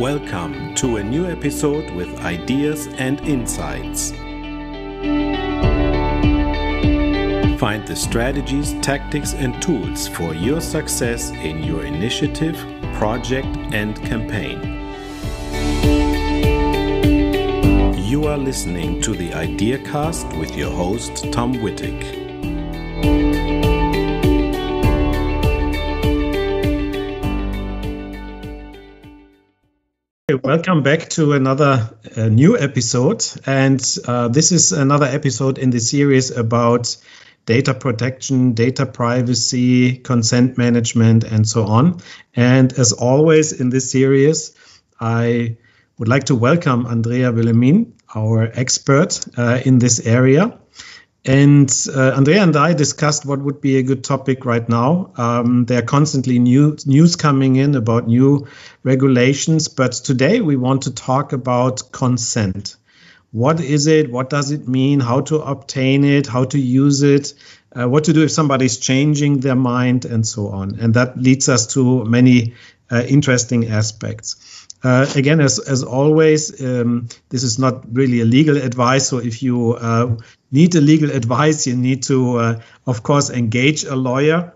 Welcome to a new episode with ideas and insights. Find the strategies, tactics, and tools for your success in your initiative, project, and campaign. You are listening to the IdeaCast with your host, Tom Wittig. Welcome back to another uh, new episode. And uh, this is another episode in the series about data protection, data privacy, consent management, and so on. And as always in this series, I would like to welcome Andrea Wilhelmin, our expert uh, in this area. And uh, Andrea and I discussed what would be a good topic right now. Um, there are constantly new news coming in about new regulations, but today we want to talk about consent. What is it? What does it mean? How to obtain it? How to use it? Uh, what to do if somebody's changing their mind, and so on. And that leads us to many uh, interesting aspects. Uh, again, as, as always, um, this is not really a legal advice. So if you uh, need a legal advice, you need to, uh, of course, engage a lawyer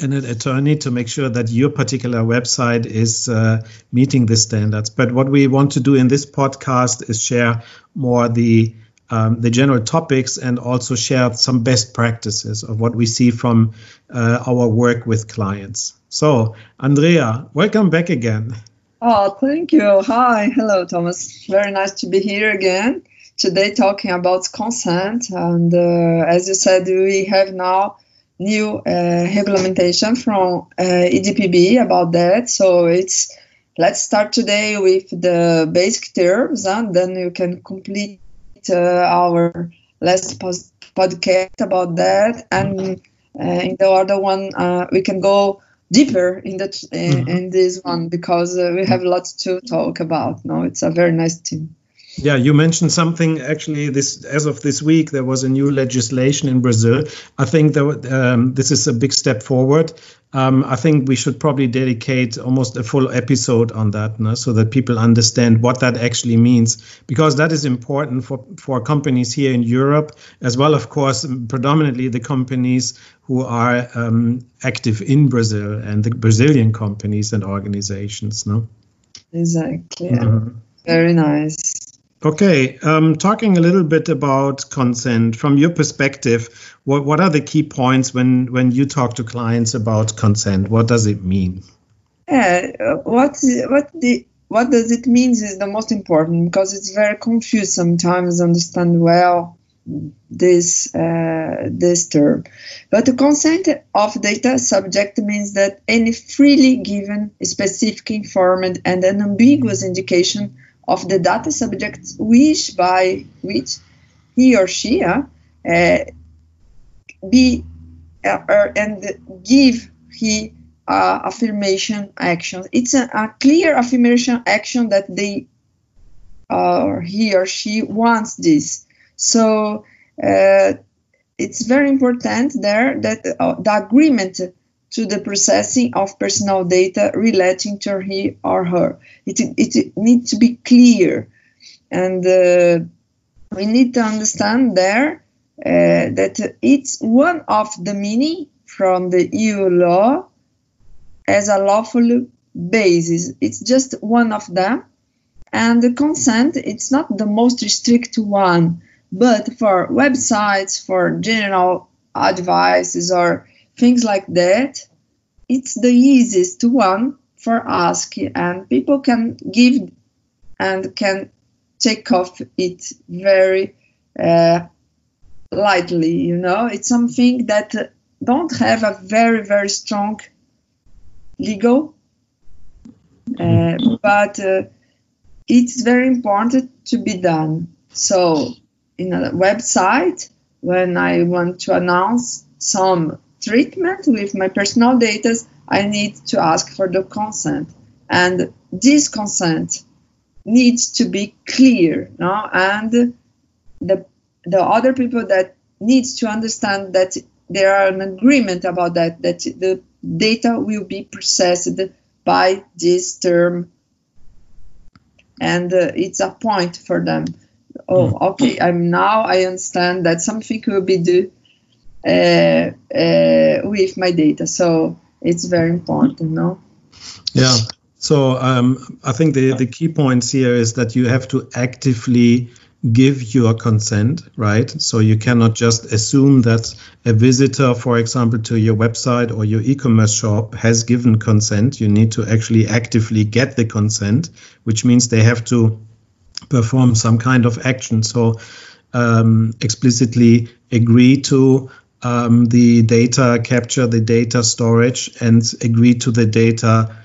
and an attorney to make sure that your particular website is uh, meeting the standards. But what we want to do in this podcast is share more the um, the general topics and also share some best practices of what we see from uh, our work with clients. So, Andrea, welcome back again. Oh, thank you. Hi. Hello, Thomas. Very nice to be here again. Today, talking about consent. And uh, as you said, we have now new uh, regulation from uh, EDPB about that. So it's let's start today with the basic terms, and then you can complete uh, our last podcast about that. And uh, in the other one, uh, we can go deeper in that mm-hmm. in this one because uh, we have lots to talk about. No, it's a very nice team. Yeah, you mentioned something actually. This as of this week, there was a new legislation in Brazil. I think that um, this is a big step forward. Um, I think we should probably dedicate almost a full episode on that, no? so that people understand what that actually means, because that is important for for companies here in Europe as well. Of course, predominantly the companies who are um, active in Brazil and the Brazilian companies and organizations. No. Exactly. Mm-hmm. Very nice. Okay, um, talking a little bit about consent from your perspective, what, what are the key points when, when you talk to clients about consent? What does it mean? Yeah, what what the what does it mean is the most important because it's very confused sometimes understand well this uh, this term. But the consent of data subject means that any freely given, specific, informed, and unambiguous indication of the data subject wish by which he or she uh, be uh, and give he uh, affirmation action. It's a, a, clear affirmation action that they or he or she wants this. So uh, it's very important there that uh, the agreement to the processing of personal data relating to he or her. It, it needs to be clear. And uh, we need to understand there uh, that it's one of the meaning from the EU law as a lawful basis. It's just one of them. And the consent, it's not the most strict one, but for websites, for general advices or things like that, it's the easiest one for ask and people can give and can take off it very uh, lightly you know? It's something that don't have a very very strong legal uh, but uh, it's very important to be done. So in a website when i want to announce some treatment with my personal data, I need to ask for the consent. And this consent needs to be clear, no? and the the other people that needs to understand that there are an agreement about that, that the data will be processed by this term and uh, it's a point for them. Oh, Mm. okay. I'm now. I understand that something will be uh, with my data. So it's very important, no? Yeah. So um, I think the, the key points here is that you have to actively give your consent, right? So you cannot just assume that a visitor, for example, to your website or your e-commerce shop has given consent. You need to actually actively get the consent, which means they have to perform some kind of action. So um, explicitly agree to um, the data capture, the data storage, and agree to the data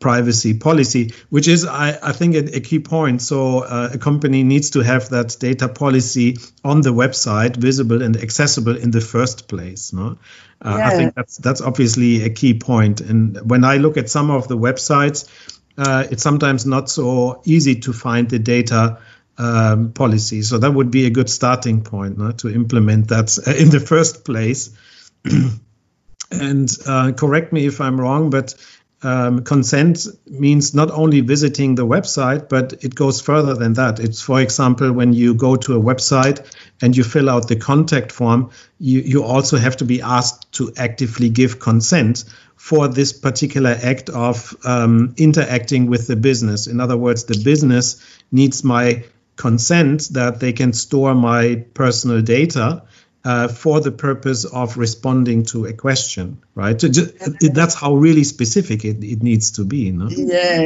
privacy policy, which is, I, I think, a, a, key point. So uh, a company needs to have that data policy on the website, visible and accessible in the first place. No, uh, yeah. I think that's that's obviously a key point. And when I look at some of the websites, uh, it's sometimes not so easy to find the data. Um, policy. So that would be a good starting point no, to implement that in the first place. and uh, correct me if I'm wrong, but um, consent means not only visiting the website, but it goes further than that. It's, for example, when you go to a website and you fill out the contact form, you, you also have to be asked to actively give consent for this particular act of um, interacting with the business. In other words, the business needs my consent that they can store my personal data uh, for the purpose of responding to a question, right? That's how really specific it, it needs to be. No? Yeah,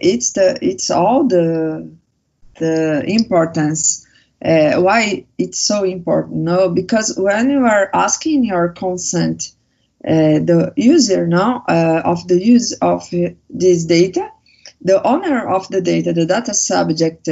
it's the it's all the the importance. Uh, why it's so important? No, because when you are asking your consent, uh, the user now uh, of the use of this data, the owner of the data, the data subject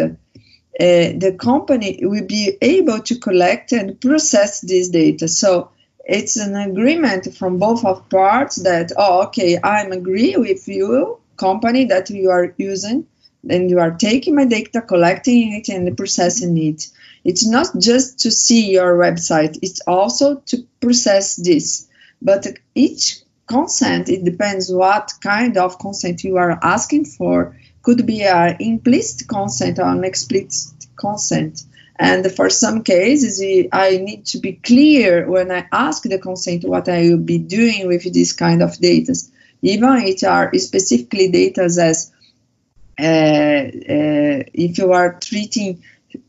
uh, the company will be able to collect and process this data. So it's an agreement from both of parts that, oh, okay, I'm agree with you, company, that you are using, and you are taking my data, collecting it, and processing it. It's not just to see your website, it's also to process this. But each consent, it depends what kind of consent you are asking for could be an implicit consent or an explicit consent. And for some cases, I need to be clear when I ask the consent what I will be doing with this kind of data. Even if it are specifically data as uh, uh, if you are treating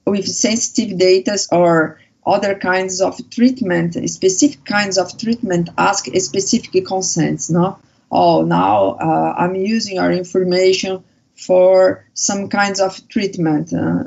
with sensitive data or other kinds of treatment, specific kinds of treatment ask a specific consents. No, oh now uh, I'm using our information for some kinds of treatment, uh,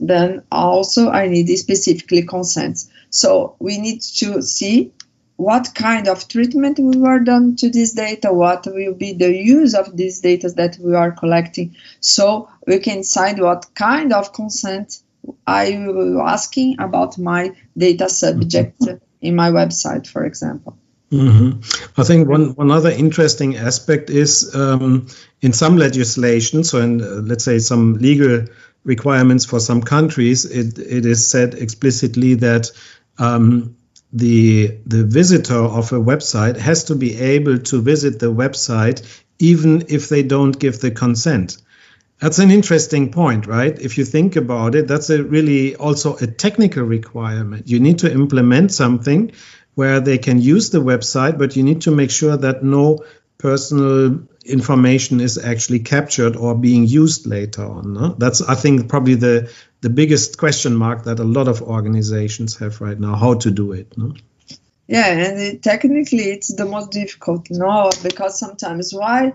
then also I need specifically consent. So we need to see what kind of treatment we were done to this data, what will be the use of these data that we are collecting, so we can decide what kind of consent I will asking about my data subject in my website, for example. Mm-hmm. I think one, one other interesting aspect is um, in some legislation, so in uh, let's say some legal requirements for some countries, it, it is said explicitly that um, the the visitor of a website has to be able to visit the website even if they don't give the consent. That's an interesting point, right? If you think about it, that's a really also a technical requirement. You need to implement something where they can use the website, but you need to make sure that no personal information is actually captured or being used later on. No? That's, I think, probably the the biggest question mark that a lot of organizations have right now: how to do it. No? Yeah, and it, technically, it's the most difficult. No, because sometimes why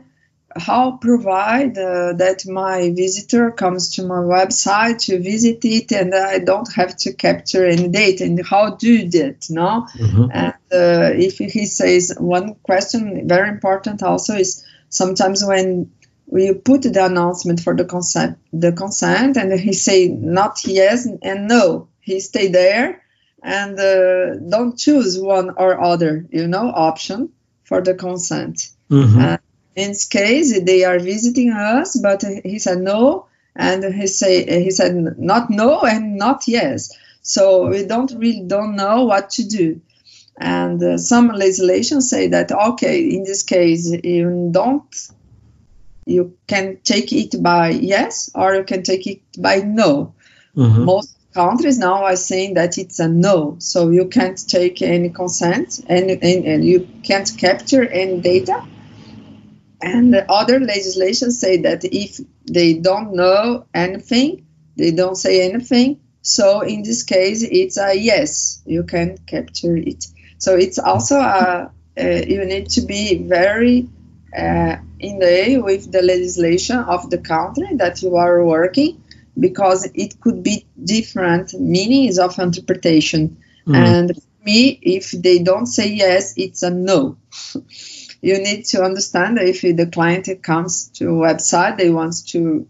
how provide uh, that my visitor comes to my website to visit it and I don't have to capture any data and how do that no? Mm-hmm. and uh, if he says one question very important also is sometimes when we put the announcement for the consent the consent and he say not yes and no he stay there and uh, don't choose one or other you know option for the consent. Mm-hmm in this case they are visiting us but he said no and he say he said not no and not yes so we don't really don't know what to do and uh, some legislation say that okay in this case you don't you can take it by yes or you can take it by no. Mhm. Most countries now are saying that it's a no, so you can't take any consent and, and, and you can't capture any data. And the other legislations say that if they don't know anything, they don't say anything. So in this case, it's a yes, you can capture it. So it's also a uh, you need to be very uh, in the with the legislation of the country that you are working because it could be different meanings of interpretation. Mm. And me, if they don't say yes, it's a no. you need to understand if the client comes to website, they wants to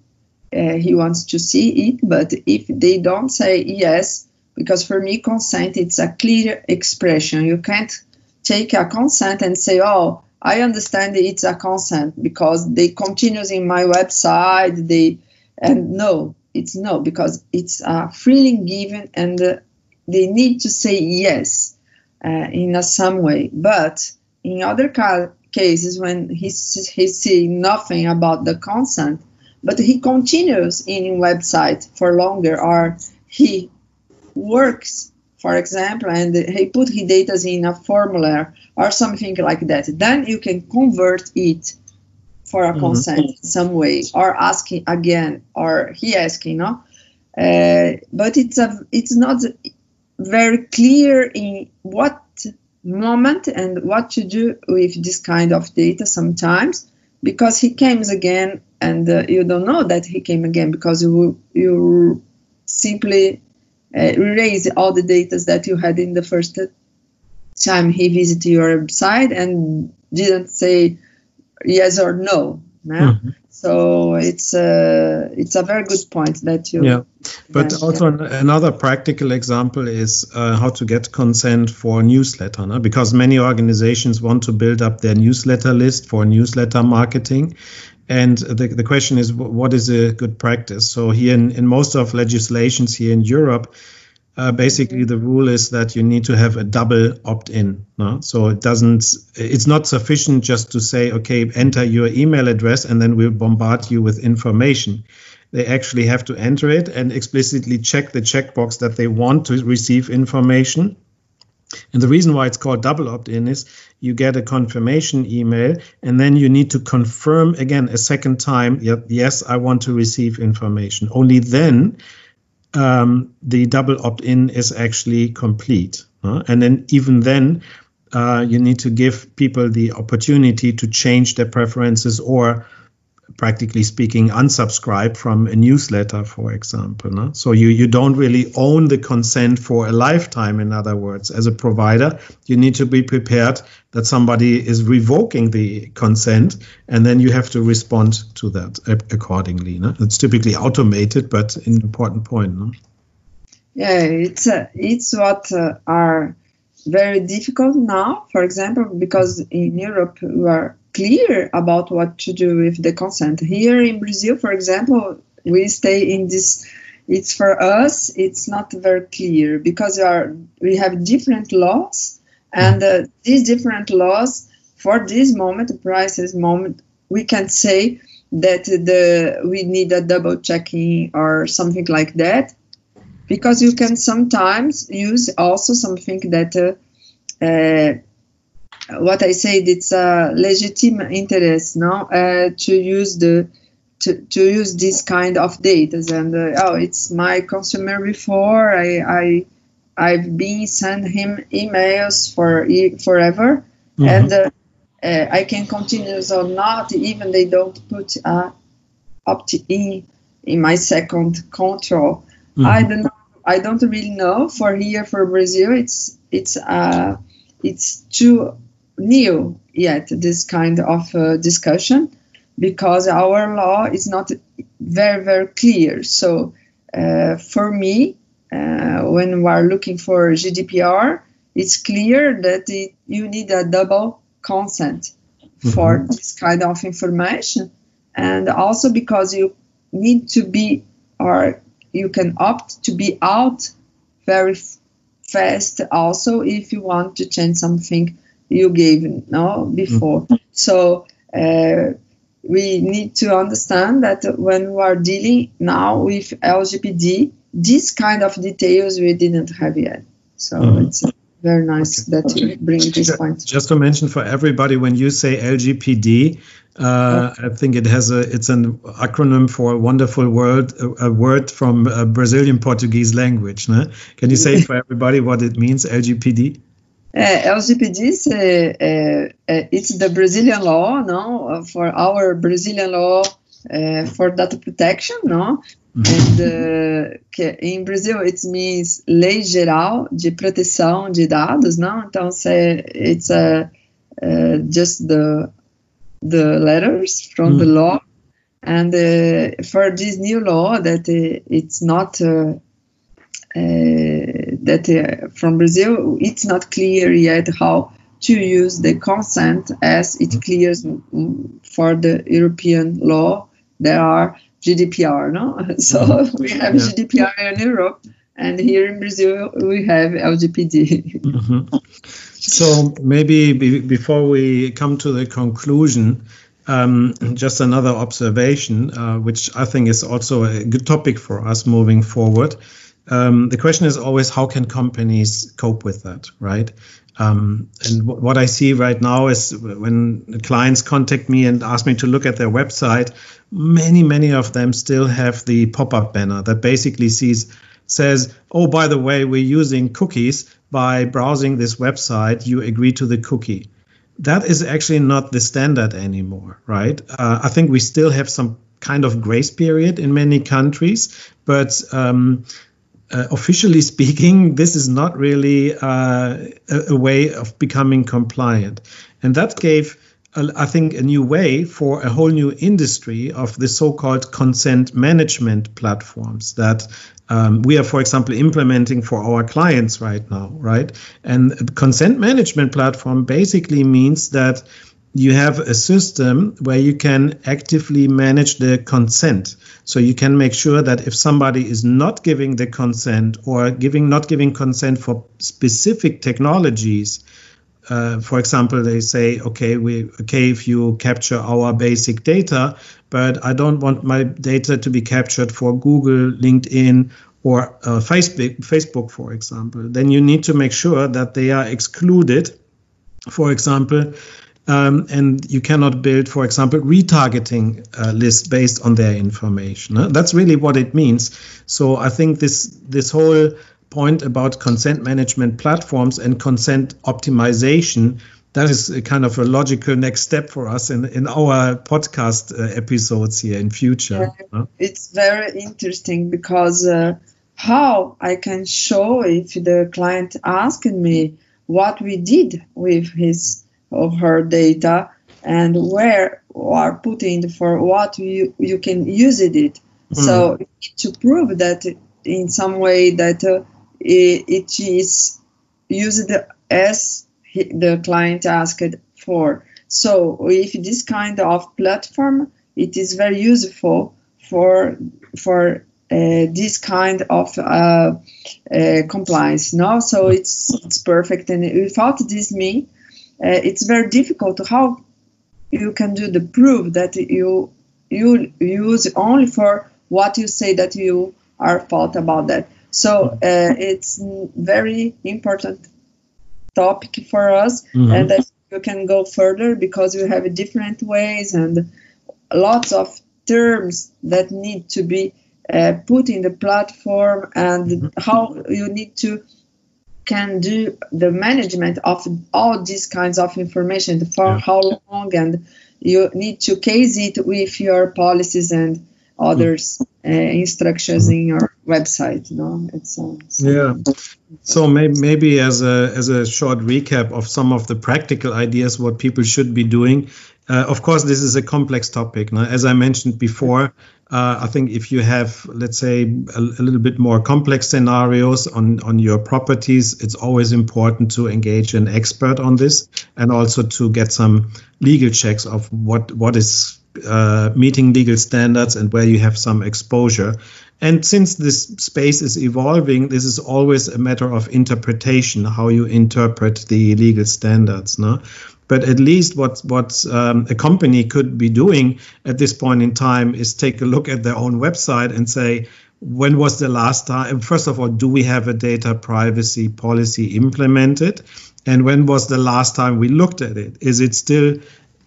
uh, he wants to see it, but if they don't say yes, because for me consent it's a clear expression. You can't take a consent and say, oh, I understand it's a consent because they continues in my website. They and no, it's no because it's a freely given and uh, they need to say yes uh, in a some way. But in other ca- cases when he he see nothing about the consent, but he continues in website for longer or he works for example and he put his data in a formula or something like that then you can convert it for a Mhm. consent in some way or asking again or he asking no uh, but it's a it's not very clear in what moment and what to do with this kind of data sometimes because he comes again and uh, you don't know that he came again because you you simply uh, erase all the data that you had in the first time he visited your website and didn't say yes or no. Mhm. So it's a it's a very good point that you. Yeah. But mentioned. also an- another practical example is uh, how to get consent for newsletter, no? because many organizations want to build up their newsletter list for newsletter marketing. And the, the question is, what is a good practice? So here in, in most of legislations here in Europe, uh, basically the rule is that you need to have a double opt-in. No? So it doesn't, it's not sufficient just to say, okay, enter your email address and then we'll bombard you with information they actually have to enter it and explicitly check the checkbox that they want to receive information. And the reason why it's called double opt in is you get a confirmation email and then you need to confirm again a second time, yes, I want to receive information. Only then um, the double opt in is actually complete. And then, even then, uh, you need to give people the opportunity to change their preferences or practically speaking, unsubscribe from a newsletter, for example. No? So you, you don't really own the consent for a lifetime, in other words. As a provider, you need to be prepared that somebody is revoking the consent, and then you have to respond to that accordingly. No? It's typically automated, but an important point. No? Yeah, it's uh, it's what uh, are very difficult now. For example, because in Europe we are clear about what to do with the consent. Here in Brazil, for example, we stay in this. It's for us. It's not very clear because we are we have different laws, and uh, these different laws for this moment, the prices moment, we can say that the we need a double checking or something like that because you can sometimes use also something that uh, uh, what I said it's a legitimate interest no uh, to use the to, to use this kind of data and uh, oh it's my consumer before I, I I've been send him emails for e- forever Mhm. and uh, uh, I can continue or not even they don't put a opt in in my second control I don't know. I don't really know. For here, for Brazil, it's it's uh, it's too new yet. This kind of uh, discussion because our law is not very very clear. So uh, for me, uh, when we are looking for GDPR, it's clear that it, you need a double consent for this kind of information, and also because you need to be or you can opt to be out very f- fast also if you want to change something you gave no before so uh, we need to understand that when we are dealing now with LGPD, this kind of details we didn't have yet. So mm-hmm. it's very nice okay. that you bring this point. Just to mention for everybody, when you say LGPD, uh, I think it has a it's an acronym for a wonderful word a, word from a Brazilian Portuguese language. No? Can you say for everybody what it means LGPD? Uh, LGPD uh, uh, it's the Brazilian law, no, for our Brazilian law uh, for data protection, no. Mm-hmm. And uh, in Brazil it means Lei Geral de Proteção de Dados, não? Então, it's a, uh, just the the letters from mm. the law. And uh, for this new law, that uh, it's not uh, uh that uh, from Brazil, it's not clear yet how to use the consent as it clears for the European law. There are GDPR, no? So mm-hmm. we have yeah. GDPR in Europe, and here in Brazil we have LGPD. Mm-hmm. So maybe be, before we come to the conclusion, um, just another observation, uh, which I think is also a good topic for us moving forward. Um, the question is always how can companies cope with that, right? Um, and w- what I see right now is when clients contact me and ask me to look at their website, many, many of them still have the pop up banner that basically sees says, oh, by the way, we're using cookies. By browsing this website, you agree to the cookie. That is actually not the standard anymore, right? Uh, I think we still have some kind of grace period in many countries, but um, uh, officially speaking, this is not really uh, a, a, way of becoming compliant. And that gave I think, a new way for a whole new industry of the so called consent management platforms that um, we are, for example, implementing for our clients right now, right? And consent management platform basically means that you have a system where you can actively manage the consent. So you can make sure that if somebody is not giving the consent or giving not giving consent for specific technologies, uh, for example, they say, okay, we okay if you capture our basic data, but I don't want my data to be captured for Google, LinkedIn, or uh, Facebook, Facebook, for example. Then you need to make sure that they are excluded. For example, um, and you cannot build, for example, retargeting uh, lists based on their information. That's really what it means. So I think this this whole point about consent management platforms and consent optimization that is a kind of a logical next step for us in, in our podcast uh, episodes here in future. Yeah, It's very interesting because uh, how I can show if the client asked me what we did with his or her data and where are putting for what you, you can use it. Mm. So to prove that in some way that uh, it is used as the client asked for. So if this kind of platform, it is very useful for for uh, this kind of uh, uh, compliance. No, so it's it's perfect. And without this me, it's very difficult how you can do the proof that you you use only for what you say that you are thought about that. So uh, it's very important topic for us, mm-hmm. and that you can go further because we have different ways and lots of terms that need to be uh, put in the platform and mm-hmm. how you need to can do the management of all these kinds of information for yeah. how long and you need to case it with your policies and others uh, instructions in your website you know it's uh, yeah. So maybe, maybe as a as a short recap of some of the practical ideas what people should be doing. Uh, of course this is a complex topic now as i mentioned before uh, i think if you have let's say a, a, little bit more complex scenarios on on your properties it's always important to engage an expert on this and also to get some legal checks of what what is uh, meeting legal standards and where you have some exposure. And since this space is evolving, this is always a matter of interpretation, how you interpret the legal standards. No? But at least what what um, a company could be doing at this point in time is take a look at their own website and say, when was the last time? First of all, do we have a data privacy policy implemented? And when was the last time we looked at it? Is it still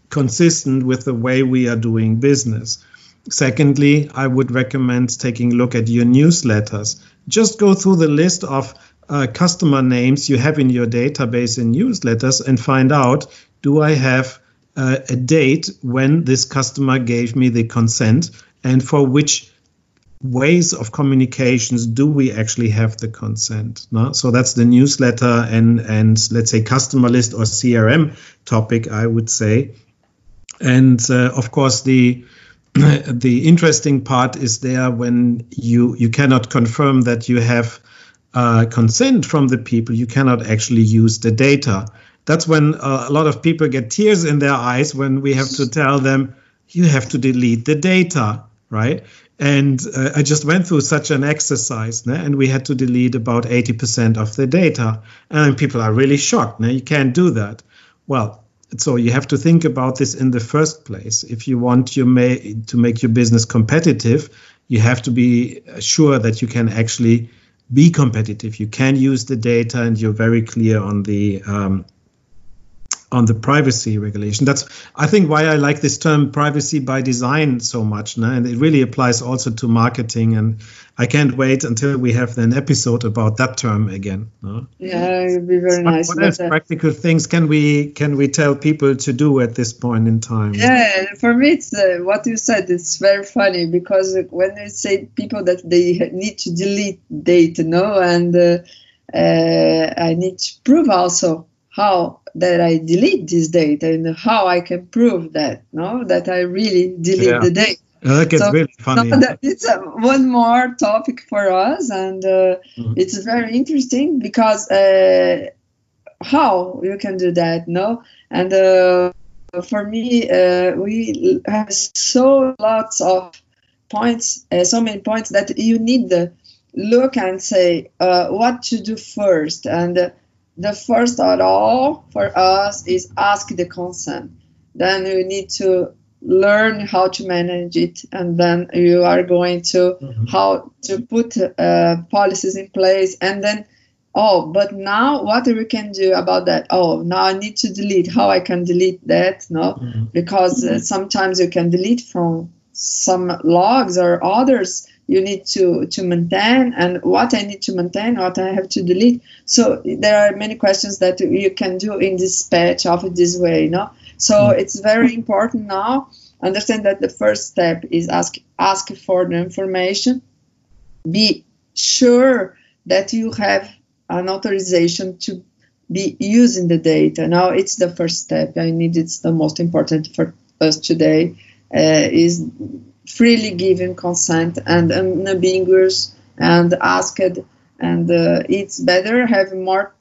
consistent with the way we are doing business? Secondly, I would recommend taking a look at your newsletters. Just go through the list of uh, customer names you have in your database in newsletters and find out do I have uh, a date when this customer gave me the consent? And for which ways of communications do we actually have the consent? No? so that's the newsletter and and let's say customer list or crm topic i would say. And uh, of course the the interesting part is there when you you cannot confirm that you have uh, consent from the people. You cannot actually use the data that's when uh, a lot of people get tears in their eyes when we have to tell them you have to delete the data right and uh, I just went through such an exercise, né? and we had to delete about 80% of the data. And people are really shocked. Né? You can't do that. Well, so you have to think about this in the first place. If you want your may, to make your business competitive, you have to be sure that you can actually be competitive. You can use the data, and you're very clear on the um, on the privacy regulation. That's I think why I like this term privacy by design so much, no? and it really applies also to marketing. And I can't wait until we have an episode about that term again. No? Yeah, it would be very nice. What else practical things can we can we tell people to do at this point in time? Yeah, for me, it's uh, what you said. It's very funny because when you say people that they need to delete data, no, and uh, uh, I need to prove also how that I delete this data and how I can prove that, no, that I really delete yeah. the data. that gets so, really funny. So it's a, one more topic for us, and uh, mm-hmm. it's very interesting because uh, how you can do that, no? And uh, for me, uh, we have so lots of points, uh, so many points that you need to look and say uh, what to do first, and the first of all for us is ask the consent. Then you need to learn how to manage it, and then you are going to mm-hmm. how to put uh, policies in place, and then oh, but now what we can do about that? Oh, now I need to delete. How I can delete that? No, mm-hmm. because uh, sometimes you can delete from some logs or others you need to to maintain and what i need to maintain what i have to delete. So there are many questions that you can do in dispatch of this way you know so mm. it's very important now understand that the first step is ask ask for the information. Be sure that you have an authorization to be using the data. Now it's the first step. I need it's the most important for us today is freely given consent and unambiguous and asked and uh, it's better have more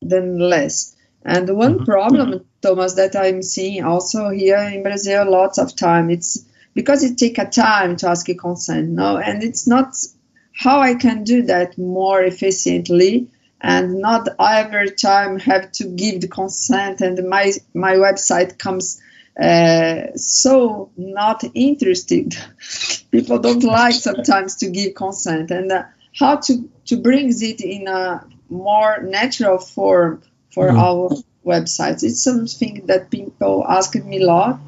than less and one mm-hmm. problem thomas that i'm seeing also here in brazil lots of time it's because it take a time to ask a consent no and it's not how i can do that more efficiently and not every time have to give the consent and my my website comes uh, so not interested. People don't like sometimes to give consent, and uh, how to to bring it in a more natural form for mm-hmm. our websites. It's something that people ask me a lot.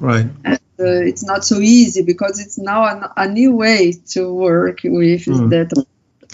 Right. And, uh, it's not so easy because it's now a, a new way to work with mm. that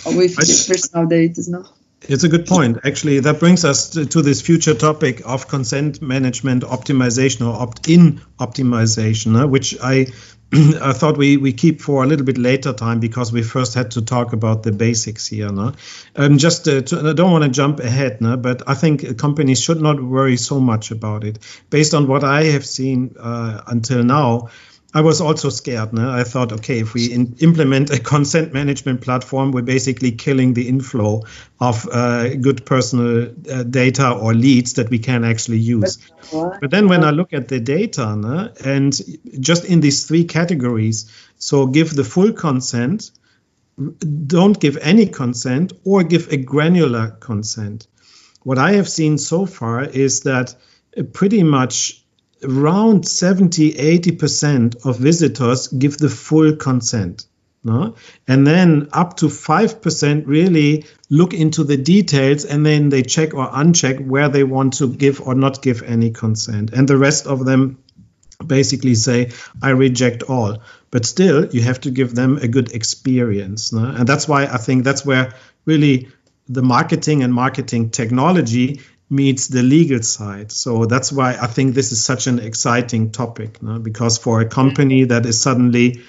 with personal data. No? It's a good point. Actually, that brings us to, to, this future topic of consent management optimization or opt-in optimization, uh, which I, I thought we, we keep for a little bit later time because we first had to talk about the basics here. No? Um, just uh, to, I don't want to jump ahead, no? but I think companies should not worry so much about it. Based on what I have seen uh, until now, I was also scared. No? I thought, okay, if we in, implement a consent management platform, we're basically killing the inflow of uh, good personal uh, data or leads that we can actually use. But then when I look at the data, no? and just in these three categories, so give the full consent, don't give any consent, or give a granular consent. What I have seen so far is that pretty much around 70 80% of visitors give the full consent. No? And then up to 5% really look into the details and then they check or uncheck where they want to give or not give any consent. And the rest of them basically say, I reject all. But still, you have to give them a good experience. No? And that's why I think that's where really the marketing and marketing technology meets the legal side. So that's why I think this is such an exciting topic, no? because for a company that is suddenly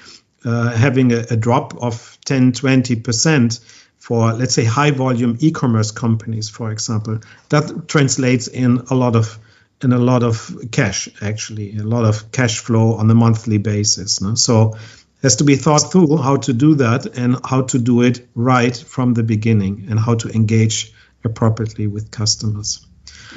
uh, having a, a, drop of 10, 20% for, let's say, high volume e commerce companies, for example, that translates in a lot of in a lot of cash actually a lot of cash flow on a monthly basis no? so has to be thought through how to do that and how to do it right from the beginning and how to engage appropriately with customers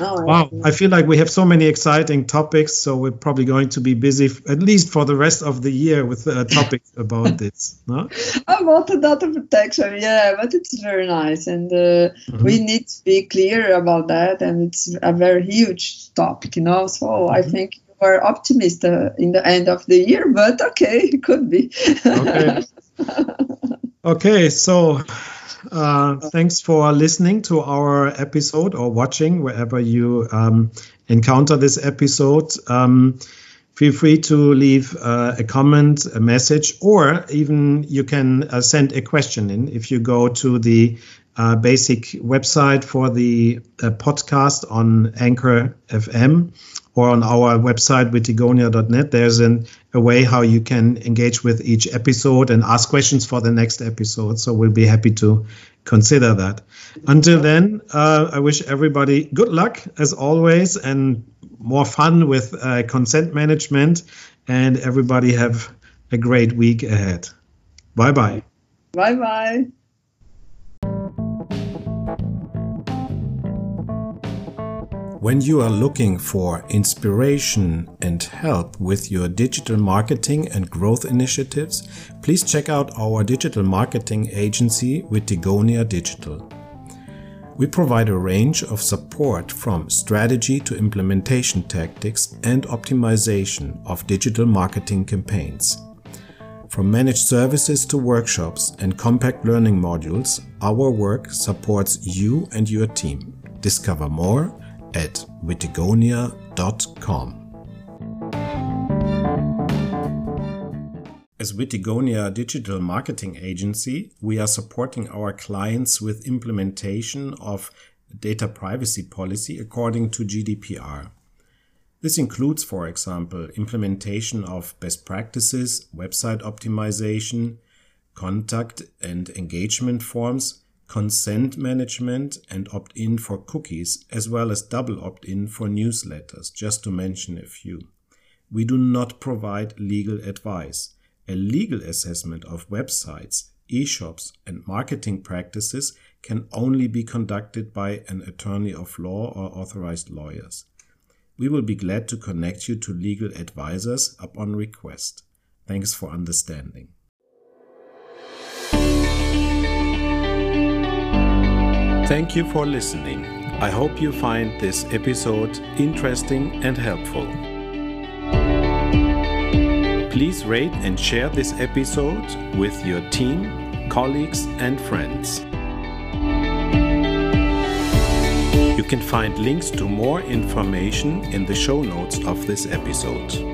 Oh, wow, I feel like we have so many exciting topics, so we're probably going to be busy at least for the rest of the year with uh, topics about this. No? About the data protection, yeah, but it's very nice, and uh, mm-hmm. we need to be clear about that, and it's a very huge topic, you know. So mm-hmm. I think you are optimistic uh, in the end of the year, but okay, it could be. okay. okay, so uh, thanks for listening to our episode or watching wherever you um, encounter this episode. Um, feel free to leave uh, a comment, a message, or even you can uh, send a question in if you go to the uh, basic website for the uh, podcast on Anchor FM or on our website, wittigonia.net. There's an, a way how you can engage with each episode and ask questions for the next episode. So we'll be happy to consider that. Until then, uh, I wish everybody good luck as always and more fun with uh, consent management. And everybody have a great week ahead. Bye bye. Bye bye. When you are looking for inspiration and help with your digital marketing and growth initiatives, please check out our digital marketing agency Wittigonia Digital. We provide a range of support from strategy to implementation tactics and optimization of digital marketing campaigns. From managed services to workshops and compact learning modules, our work supports you and your team. Discover more at wittigonia.com. As Wittigonia Digital Marketing Agency, we are supporting our clients with implementation of data privacy policy according to GDPR. This includes, for example, implementation of best practices, website optimization, contact and engagement forms, consent management and opt-in for cookies, as well as double opt-in for newsletters, just to mention a few. We do not provide legal advice. A legal assessment of websites, e-shops and marketing practices can only be conducted by an attorney of law or authorized lawyers. We will be glad to connect you to legal advisors upon request. Thanks for understanding. Thank you for listening. I hope you find this episode interesting and helpful. Please rate and share this episode with your team, colleagues, and friends. You can find links to more information in the show notes of this episode.